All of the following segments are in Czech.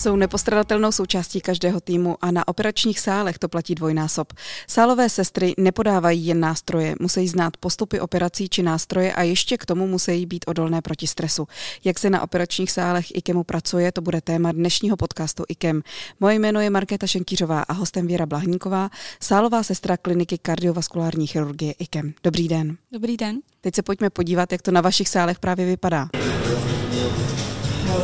Jsou nepostradatelnou součástí každého týmu a na operačních sálech to platí dvojnásob. Sálové sestry nepodávají jen nástroje, musí znát postupy operací či nástroje a ještě k tomu musí být odolné proti stresu. Jak se na operačních sálech IKEMu pracuje, to bude téma dnešního podcastu IKEM. Moje jméno je Markéta Šenkýřová a hostem Věra Blahníková, sálová sestra kliniky kardiovaskulární chirurgie IKEM. Dobrý den. Dobrý den. Teď se pojďme podívat, jak to na vašich sálech právě vypadá. Jo,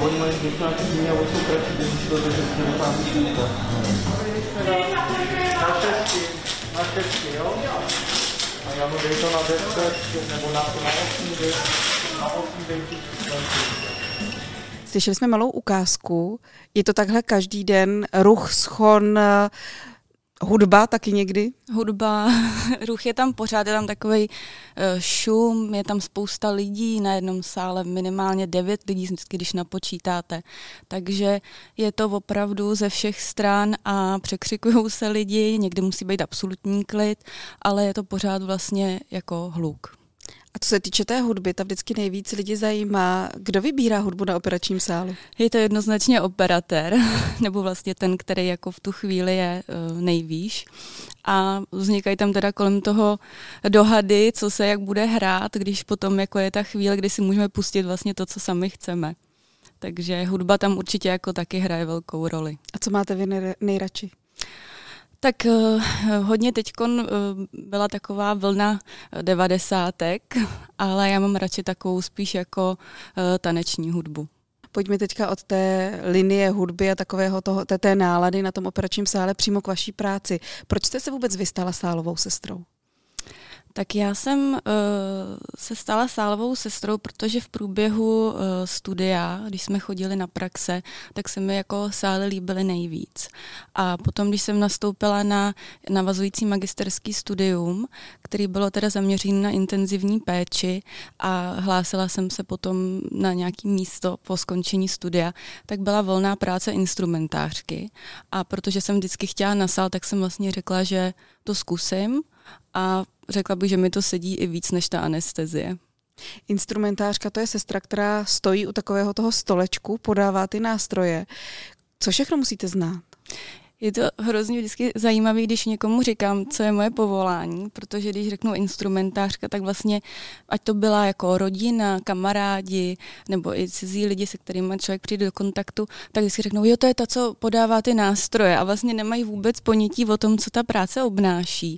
oni mají nějaký změny a jsou kratší, když to takže se nechápu šíka. Na šestky, na šestky, jo? A já mu dej to na 10, nebo na, na 8, dej, na 8 dej tu Slyšeli jsme malou ukázku. Je to takhle každý den ruch, schon, Hudba taky někdy? Hudba, ruch je tam pořád, je tam takový uh, šum, je tam spousta lidí, na jednom sále minimálně devět lidí, když napočítáte. Takže je to opravdu ze všech stran a překřikují se lidi, někdy musí být absolutní klid, ale je to pořád vlastně jako hluk. A co se týče té hudby, ta vždycky nejvíc lidi zajímá, kdo vybírá hudbu na operačním sálu? Je to jednoznačně operatér, nebo vlastně ten, který jako v tu chvíli je uh, nejvýš. A vznikají tam teda kolem toho dohady, co se jak bude hrát, když potom jako je ta chvíle, kdy si můžeme pustit vlastně to, co sami chceme. Takže hudba tam určitě jako taky hraje velkou roli. A co máte vy nejradši? Tak uh, hodně teď uh, byla taková vlna devadesátek, ale já mám radši takovou spíš jako uh, taneční hudbu. Pojďme teďka od té linie hudby a takového toho, té, té nálady na tom operačním sále přímo k vaší práci. Proč jste se vůbec vystala sálovou sestrou? Tak já jsem uh, se stala sálovou sestrou, protože v průběhu uh, studia, když jsme chodili na praxe, tak se mi jako sály líbily nejvíc. A potom, když jsem nastoupila na navazující magisterský studium, který bylo teda zaměřený na intenzivní péči a hlásila jsem se potom na nějaký místo po skončení studia, tak byla volná práce instrumentářky. A protože jsem vždycky chtěla na sál, tak jsem vlastně řekla, že to zkusím a řekla bych, že mi to sedí i víc než ta anestezie. Instrumentářka to je sestra, která stojí u takového toho stolečku, podává ty nástroje. Co všechno musíte znát? Je to hrozně vždycky zajímavé, když někomu říkám, co je moje povolání, protože když řeknu instrumentářka, tak vlastně, ať to byla jako rodina, kamarádi, nebo i cizí lidi, se kterými člověk přijde do kontaktu, tak vždycky řeknou, jo, to je ta, co podává ty nástroje a vlastně nemají vůbec ponětí o tom, co ta práce obnáší.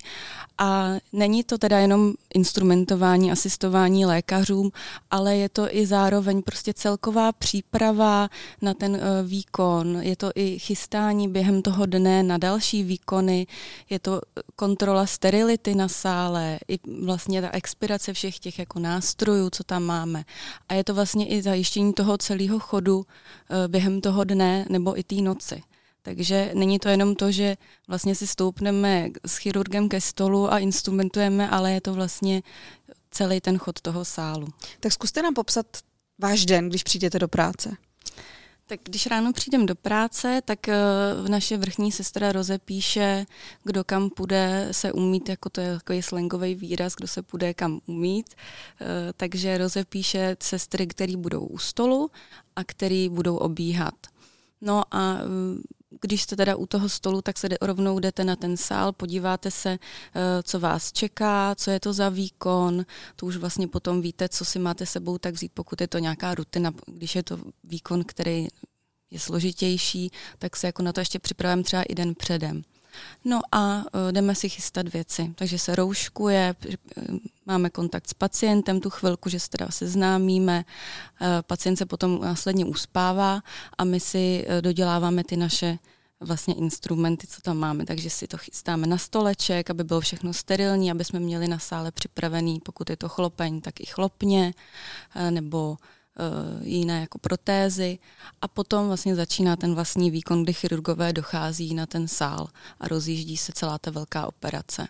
A není to teda jenom instrumentování, asistování lékařům, ale je to i zároveň prostě celková příprava na ten uh, výkon. Je to i chystání během toho dne na další výkony, je to kontrola sterility na sále, i vlastně ta expirace všech těch jako nástrojů, co tam máme. A je to vlastně i zajištění toho celého chodu uh, během toho dne nebo i té noci. Takže není to jenom to, že vlastně si stoupneme s chirurgem ke stolu a instrumentujeme, ale je to vlastně celý ten chod toho sálu. Tak zkuste nám popsat váš den, když přijdete do práce. Tak když ráno přijdem do práce, tak uh, naše vrchní sestra rozepíše, kdo kam půjde se umít, jako to je takový slangový výraz, kdo se půjde kam umít. Uh, takže rozepíše sestry, které budou u stolu a který budou obíhat. No a uh, když jste teda u toho stolu, tak se rovnou jdete na ten sál, podíváte se, eh, co vás čeká, co je to za výkon, to už vlastně potom víte, co si máte sebou tak vzít, pokud je to nějaká rutina, když je to výkon, který je složitější, tak se jako na to ještě připravím třeba i den předem. No a uh, jdeme si chystat věci. Takže se rouškuje, máme kontakt s pacientem tu chvilku, že se teda seznámíme, uh, pacient se potom následně uspává a my si doděláváme ty naše vlastně instrumenty, co tam máme, takže si to chystáme na stoleček, aby bylo všechno sterilní, aby jsme měli na sále připravený, pokud je to chlopeň, tak i chlopně, nebo jiné jako protézy a potom vlastně začíná ten vlastní výkon, kdy chirurgové dochází na ten sál a rozjíždí se celá ta velká operace.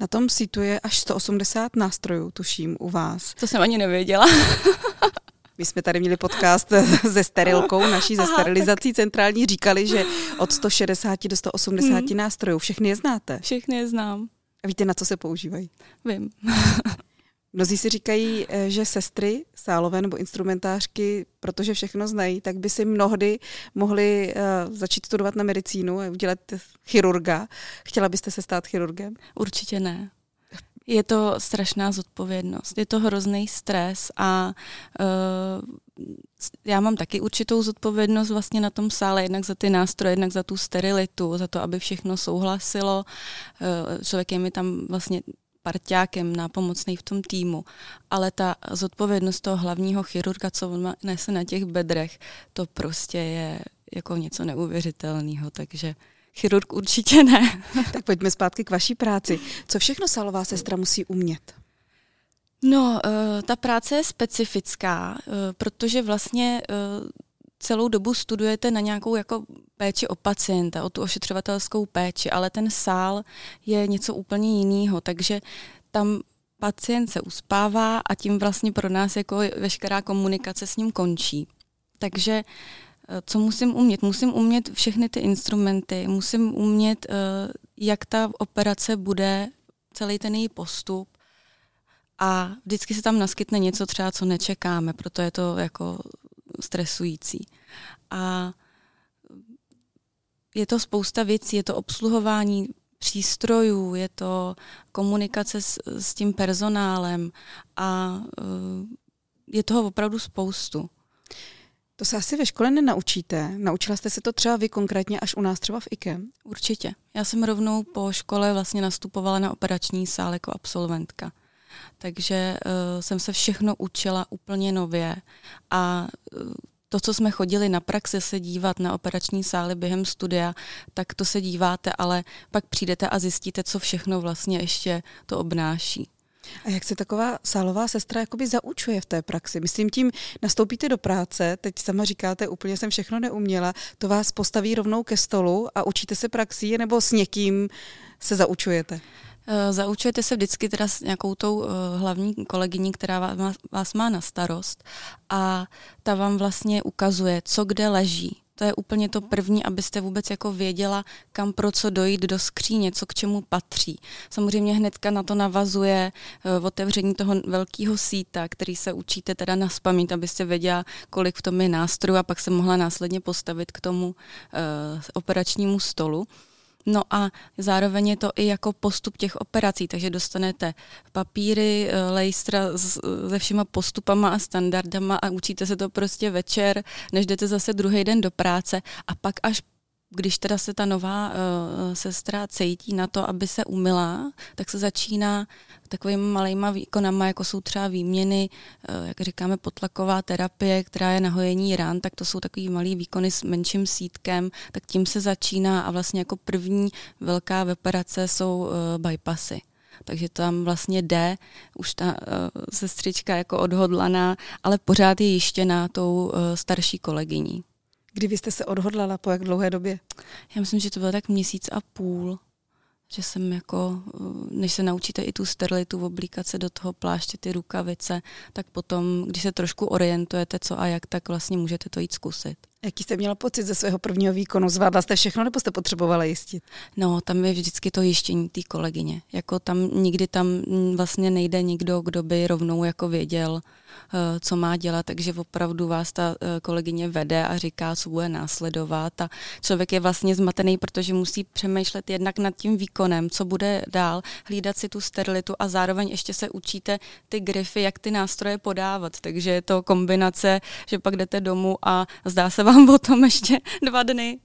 Na tom sítu je až 180 nástrojů, tuším, u vás. To jsem ani nevěděla. My jsme tady měli podcast se sterilkou, naší ze sterilizací centrální, říkali, že od 160 do 180 hmm. nástrojů. Všechny je znáte? Všechny je znám. A víte, na co se používají? Vím. Mnozí si říkají, eh, že sestry sálové nebo instrumentářky, protože všechno znají, tak by si mnohdy mohli uh, začít studovat na medicínu a udělat chirurga. Chtěla byste se stát chirurgem? Určitě ne. Je to strašná zodpovědnost, je to hrozný stres a uh, já mám taky určitou zodpovědnost vlastně na tom sále, jednak za ty nástroje, jednak za tu sterilitu, za to, aby všechno souhlasilo. Uh, člověk je mi tam vlastně parťákem nápomocný v tom týmu, ale ta zodpovědnost toho hlavního chirurga, co on nese na těch bedrech, to prostě je jako něco neuvěřitelného, takže chirurg určitě ne. tak pojďme zpátky k vaší práci. Co všechno salová sestra musí umět? No, uh, ta práce je specifická, uh, protože vlastně uh, celou dobu studujete na nějakou jako péči o pacienta, o tu ošetřovatelskou péči, ale ten sál je něco úplně jiného, takže tam pacient se uspává a tím vlastně pro nás jako veškerá komunikace s ním končí. Takže eh, co musím umět? Musím umět všechny ty instrumenty, musím umět, eh, jak ta operace bude, celý ten její postup, a vždycky se tam naskytne něco třeba, co nečekáme, proto je to jako stresující. A je to spousta věcí, je to obsluhování přístrojů, je to komunikace s, s tím personálem a uh, je toho opravdu spoustu. To se asi ve škole nenaučíte. Naučila jste se to třeba vy konkrétně až u nás třeba v IKE? Určitě. Já jsem rovnou po škole vlastně nastupovala na operační sál jako absolventka. Takže uh, jsem se všechno učila úplně nově a uh, to, co jsme chodili na praxi se dívat na operační sály během studia, tak to se díváte, ale pak přijdete a zjistíte, co všechno vlastně ještě to obnáší. A jak se taková sálová sestra jakoby zaučuje v té praxi? Myslím tím, nastoupíte do práce, teď sama říkáte, úplně jsem všechno neuměla, to vás postaví rovnou ke stolu a učíte se praxí, nebo s někým se zaučujete? Eh, zaučujete se vždycky teda s nějakou tou eh, hlavní kolegyní, která vás, má na starost a ta vám vlastně ukazuje, co kde leží. To je úplně to první, abyste vůbec jako věděla, kam pro co dojít do skříně, co k čemu patří. Samozřejmě hnedka na to navazuje uh, otevření toho velkého síta, který se učíte teda na spaměť, abyste věděla, kolik v tom je nástrojů a pak se mohla následně postavit k tomu uh, operačnímu stolu. No a zároveň je to i jako postup těch operací, takže dostanete papíry, eh, lejstra se všema postupama a standardama a učíte se to prostě večer, než jdete zase druhý den do práce a pak až když teda se ta nová uh, sestra cítí na to, aby se umila, tak se začíná takovými malýma výkonama, jako jsou třeba výměny, uh, jak říkáme, potlaková terapie, která je nahojení ran, tak to jsou takový malý výkony s menším sítkem, tak tím se začíná a vlastně jako první velká operace jsou uh, bypassy takže tam vlastně jde už ta uh, sestřička jako odhodlaná, ale pořád je jištěná tou uh, starší kolegyní. Kdy vy jste se odhodlala, po jak dlouhé době? Já myslím, že to bylo tak měsíc a půl, že jsem jako, než se naučíte i tu sterilitu oblíkat se do toho pláště, ty rukavice, tak potom, když se trošku orientujete co a jak, tak vlastně můžete to jít zkusit. Jaký jste měla pocit ze svého prvního výkonu? Zvládla jste všechno, nebo jste potřebovala jistit? No, tam je vždycky to jištění té kolegyně. Jako tam nikdy tam vlastně nejde nikdo, kdo by rovnou jako věděl, eh, co má dělat, takže opravdu vás ta eh, kolegyně vede a říká, co bude následovat a člověk je vlastně zmatený, protože musí přemýšlet jednak nad tím výkonem, co bude dál, hlídat si tu sterilitu a zároveň ještě se učíte ty grify, jak ty nástroje podávat, takže je to kombinace, že pak jdete domů a zdá se vám o tom ještě dva dny.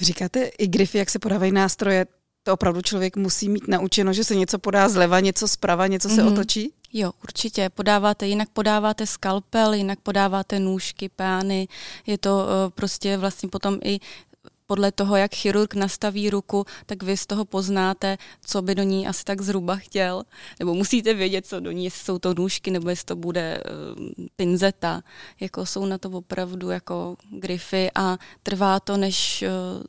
Říkáte i grify, jak se podávají nástroje, to opravdu člověk musí mít naučeno, že se něco podá zleva, něco zprava, něco se mm-hmm. otočí? Jo, určitě. Podáváte, jinak podáváte skalpel, jinak podáváte nůžky, pány. Je to uh, prostě vlastně potom i podle toho, jak chirurg nastaví ruku, tak vy z toho poznáte, co by do ní asi tak zhruba chtěl. Nebo musíte vědět, co do ní, jestli jsou to nůžky, nebo jestli to bude uh, pinzeta. Jako jsou na to opravdu jako grify a trvá to, než uh,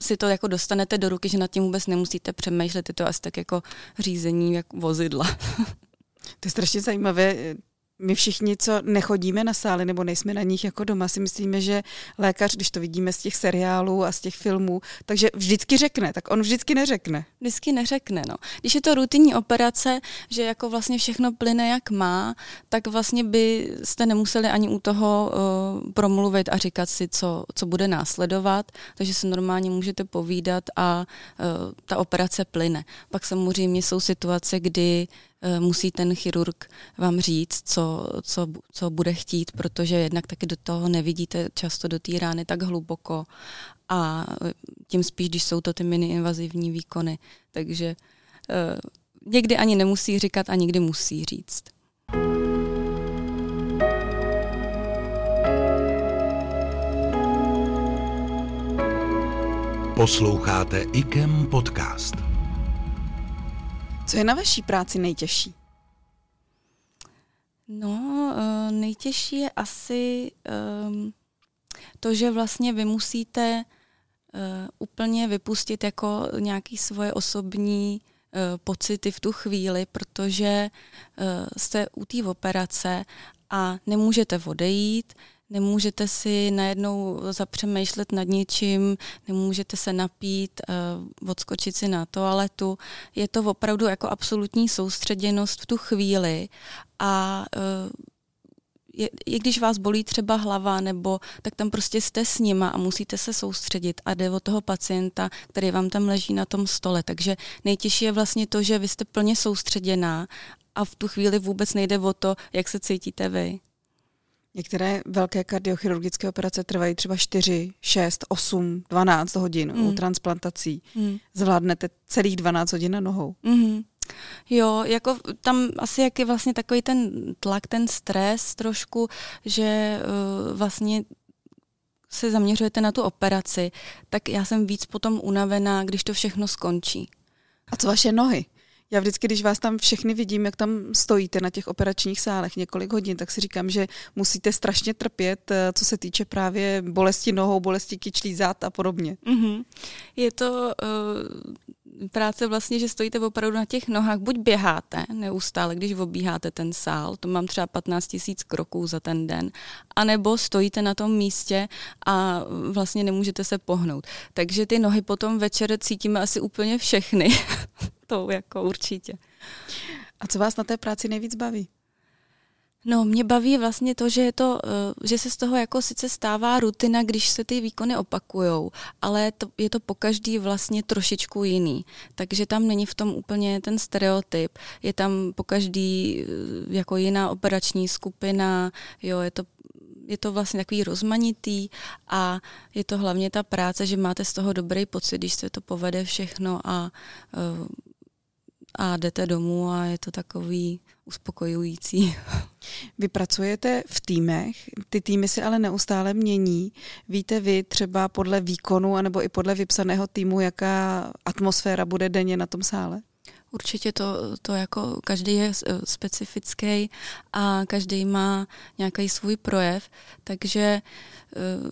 si to jako dostanete do ruky, že nad tím vůbec nemusíte přemýšlet. Je to asi tak jako řízení jak vozidla. to je strašně zajímavé my všichni, co nechodíme na sály nebo nejsme na nich jako doma, si myslíme, že lékař, když to vidíme z těch seriálů a z těch filmů, takže vždycky řekne, tak on vždycky neřekne. Vždycky neřekne, no. Když je to rutinní operace, že jako vlastně všechno plyne jak má, tak vlastně byste nemuseli ani u toho uh, promluvit a říkat si, co, co bude následovat, takže se normálně můžete povídat a uh, ta operace plyne. Pak samozřejmě jsou situace, kdy musí ten chirurg vám říct, co, co, co bude chtít, protože jednak taky do toho nevidíte často do té rány tak hluboko a eh, tím spíš, když jsou to ty mini-invazivní výkony. Takže uh, někdy ani nemusí říkat a někdy musí říct. Posloucháte IKEM podcast. Co je na vaší práci nejtěžší? No, eh, nejtěžší je asi um, to, že vlastně vy musíte uh, úplně vypustit jako nějaký svoje osobní uh, pocity v tu chvíli, protože jste u té operace a nemůžete odejít, nemůžete si najednou zapřemýšlet nad něčím, nemůžete se napít, uh, odskočit si na toaletu. Je to opravdu jako absolutní soustředěnost v tu chvíli a uh, je, i když vás bolí třeba hlava, nebo tak tam prostě jste s nima a musíte se soustředit a jde o toho pacienta, který vám tam leží na tom stole. Takže nejtěžší je vlastně to, že vy jste plně soustředěná a v tu chvíli vůbec nejde o to, jak se cítíte vy. Některé velké kardiochirurgické operace trvají třeba 4, 6, 8, 12 hodin mm. u transplantací. Mm. Zvládnete celých 12 hodin na nohou. Mm. Jo, jako tam asi jak je vlastně takový ten tlak, ten stres trošku, že uh, vlastně se zaměřujete na tu operaci, tak já jsem víc potom unavená, když to všechno skončí. A co vaše nohy? Já vždycky, když vás tam všechny vidím, jak tam stojíte na těch operačních sálech několik hodin, tak si říkám, že musíte strašně trpět, eh, co se týče právě bolesti nohou, bolesti kyčlí zad a podobně. Mm-hmm. Je to uh, práce vlastně, že stojíte opravdu na těch nohách, buď běháte neustále, když obíháte ten sál, to mám třeba 15 tisíc kroků za ten den, anebo stojíte na tom místě a vlastně nemůžete se pohnout. Takže ty nohy potom večer cítíme asi úplně všechny. to jako určitě. A co vás na té práci nejvíc baví? No, mě baví vlastně to, že, je to, eh, že se z toho jako sice stává rutina, když se ty výkony opakujou, ale to, je to po každý vlastně trošičku jiný. Takže tam není v tom úplně ten stereotyp. Je tam po každý eh, jako jiná operační skupina, jo, je to je to vlastně takový rozmanitý a je to hlavně ta práce, že máte z toho dobrý pocit, když se to povede všechno a uh, a jdete domů a je to takový uspokojující. Vy pracujete v týmech, ty týmy se ale neustále mění. Víte vy třeba podle výkonu anebo i podle vypsaného týmu, jaká atmosféra bude denně na tom sále? Určitě to, to jako každý je eh, specifický a každý má nějaký svůj projev, takže eh,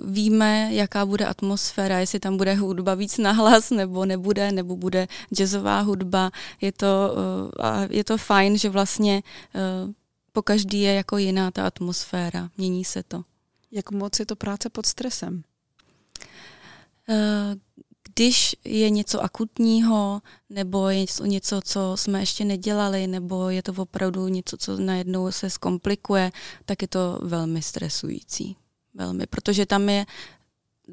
víme, jaká bude atmosféra, jestli tam bude hudba víc nahlas nebo nebude, nebo bude jazzová hudba. Je to, eh, je to fajn, že vlastně po každý je jako jiná ta atmosféra, mění se to. Jak moc je to práce pod stresem? Když je něco akutního, nebo je něco, co jsme ještě nedělali, nebo je to opravdu něco, co najednou se zkomplikuje, tak je to velmi stresující. Velmi, protože tam je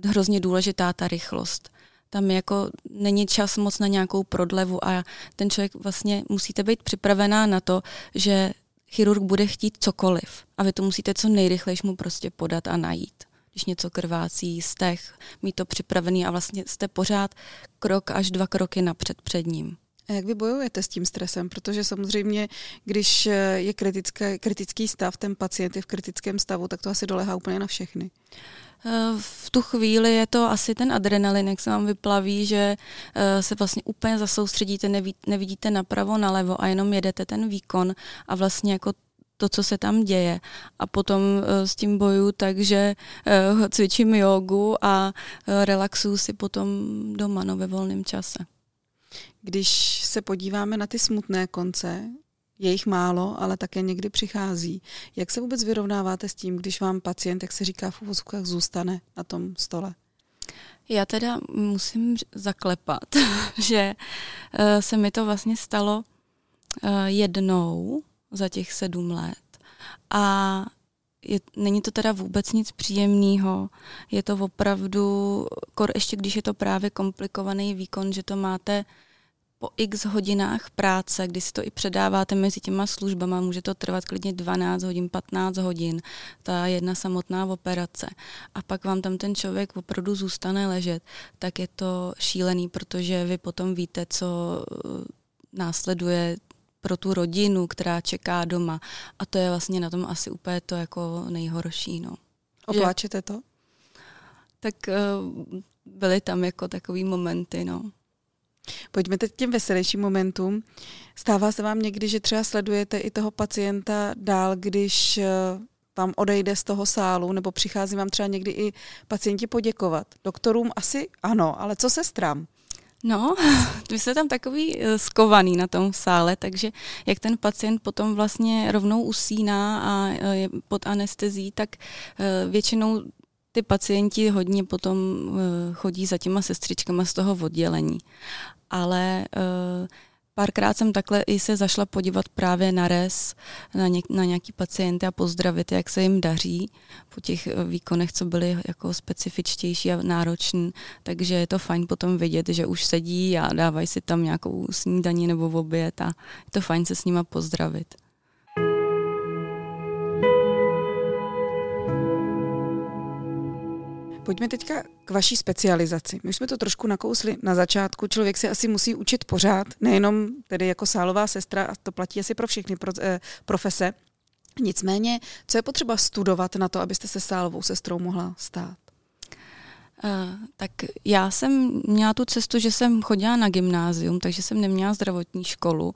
hrozně důležitá ta rychlost. Tam jako není čas moc na nějakou prodlevu a ten člověk vlastně musíte být připravená na to, že chirurg bude chtít cokoliv a vy to musíte co nejrychleji mu prostě podat a najít když něco krvácí, stech, mít to připravený a vlastně jste pořád krok až dva kroky napřed před ním. A jak vy bojujete s tím stresem? Protože samozřejmě, když je kritické, kritický stav, ten pacient je v kritickém stavu, tak to asi dolehá úplně na všechny. Eh, v tu chvíli je to asi ten adrenalin, jak se vám vyplaví, že eh, se vlastně úplně zasoustředíte, nevidíte napravo, nalevo a jenom jedete ten výkon a vlastně jako to, co se tam děje. A potom uh, s tím boju takže uh, cvičím jogu a uh, relaxuju si potom doma no, ve volném čase. Když se podíváme na ty smutné konce, je jich málo, ale také někdy přichází. Jak se vůbec vyrovnáváte s tím, když vám pacient, jak se říká v uvozovkách, zůstane na tom stole? Já teda musím zaklepat, že eh, se mi to vlastně stalo eh, jednou za těch sedm let. A je, není to teda vůbec nic příjemného. Je to opravdu, kor ještě když je to právě komplikovaný výkon, že to máte po x hodinách práce, kdy si to i předáváte mezi těma službama, může to trvat klidně 12 hodin, 15 hodin, ta jedna samotná operace. A pak vám tam ten člověk opravdu zůstane ležet, tak je to šílený, protože vy potom víte, co eh, následuje pro tu rodinu, která čeká doma. A to je vlastně na tom asi úplně to jako nejhorší. No. Opláčete to? Tak uh, byly tam jako takový momenty, no. Pojďme teď k těm veselějším momentům. Stává se vám někdy, že třeba sledujete i toho pacienta dál, když eh, vám odejde z toho sálu, nebo přichází vám třeba někdy i pacienti poděkovat. Doktorům asi ano, ale co se strám? No, vy jste tam takový eh, skovaný na tom sále, takže jak ten pacient potom vlastně rovnou usíná a eh, je pod anestezí, tak většinou ty pacienti hodně potom chodí za těma sestřičkama z toho oddělení. Ale párkrát jsem takhle i se zašla podívat právě na res, na, něk, na nějaký pacienty a pozdravit, jak se jim daří po těch eh, výkonech, co byly jako specifičtější a nároční, takže je to fajn potom vidět, že už sedí a dávají si tam nějakou snídaní nebo oběd a je to fajn se s nima pozdravit. Pojďme teďka k vaší specializaci. My už jsme to trošku nakousli na začátku. Člověk se asi musí učit pořád, nejenom tedy jako sálová sestra, a to platí asi pro všechny pro, eh, profese. Nicméně, co je potřeba studovat na to, abyste se sálovou sestrou mohla stát? Uh, tak já jsem měla tu cestu, že jsem chodila na gymnázium, takže jsem neměla zdravotní školu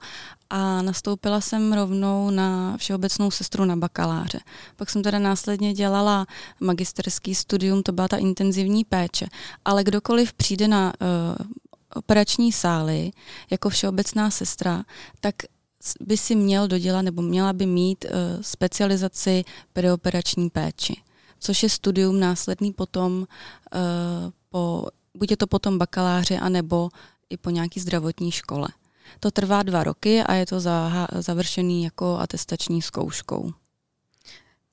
a nastoupila jsem rovnou na všeobecnou sestru na bakaláře. Pak jsem teda následně dělala magisterský studium, to byla ta intenzivní péče. Ale kdokoliv přijde na uh, operační sály jako všeobecná sestra, tak by si měl dodělat nebo měla by mít uh, specializaci perioperační péči což je studium následný potom uh, po, buď je to potom bakaláře, anebo i po nějaký zdravotní škole. To trvá dva roky a je to za, završený jako atestační zkouškou.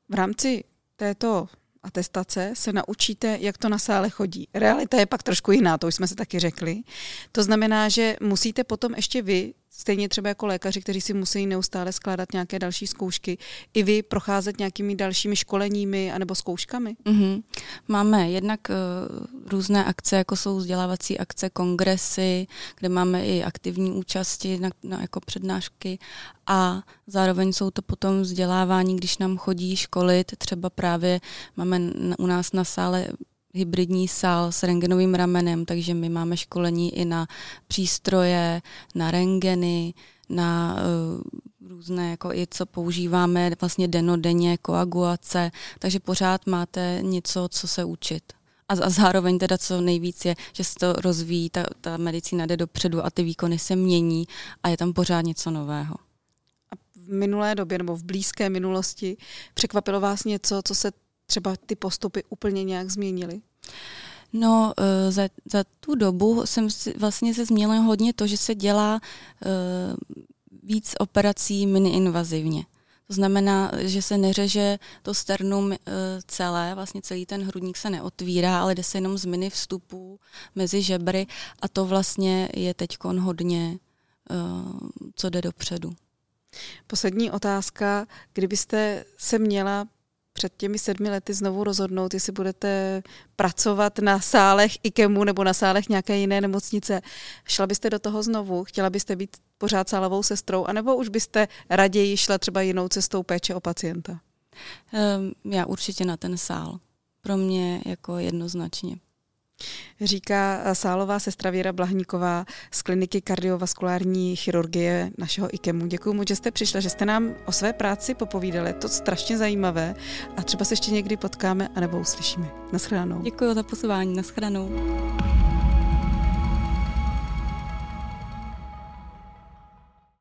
V rámci této atestace se naučíte, jak to na sále chodí. Realita je pak trošku jiná, to už jsme se taky řekli. To znamená, že musíte potom ještě vy Stejně třeba jako lékaři, kteří si musí neustále skládat nějaké další zkoušky, i vy procházet nějakými dalšími školeními anebo zkouškami? Mm-hmm. Máme jednak uh, různé akce, jako jsou vzdělávací akce, kongresy, kde máme i aktivní účasti na, na jako přednášky. A zároveň jsou to potom vzdělávání, když nám chodí školit, třeba právě máme u nás na sále hybridní sál s rengenovým ramenem, takže my máme školení i na přístroje, na rengeny, na uh, různé, jako i co používáme vlastně denodenně, koagulace, takže pořád máte něco, co se učit. A, a zároveň teda co nejvíc je, že se to rozvíjí, ta, ta medicína jde dopředu a ty výkony se mění a je tam pořád něco nového. A v minulé době nebo v blízké minulosti překvapilo vás něco, co se třeba ty postupy úplně nějak změnily? No, uh, za, za tu dobu jsem si, vlastně se změnila hodně to, že se dělá uh, víc operací mini-invazivně. To znamená, že se neřeže to sternum uh, celé, vlastně celý ten hrudník se neotvírá, ale jde se jenom z mini vstupů mezi žebry a to vlastně je teď hodně, uh, co jde dopředu. Poslední otázka. Kdybyste se měla před těmi sedmi lety znovu rozhodnout, jestli budete pracovat na sálech IKEMu nebo na sálech nějaké jiné nemocnice. Šla byste do toho znovu? Chtěla byste být pořád sálovou sestrou? anebo už byste raději šla třeba jinou cestou péče o pacienta? Um, já určitě na ten sál. Pro mě jako jednoznačně říká sálová sestra Věra Blahníková z kliniky kardiovaskulární chirurgie našeho IKEMu. Děkuji mu, že jste přišla, že jste nám o své práci popovídali. To strašně zajímavé a třeba se ještě někdy potkáme anebo uslyšíme. Naschledanou. Děkuji za pozvání. Naschledanou.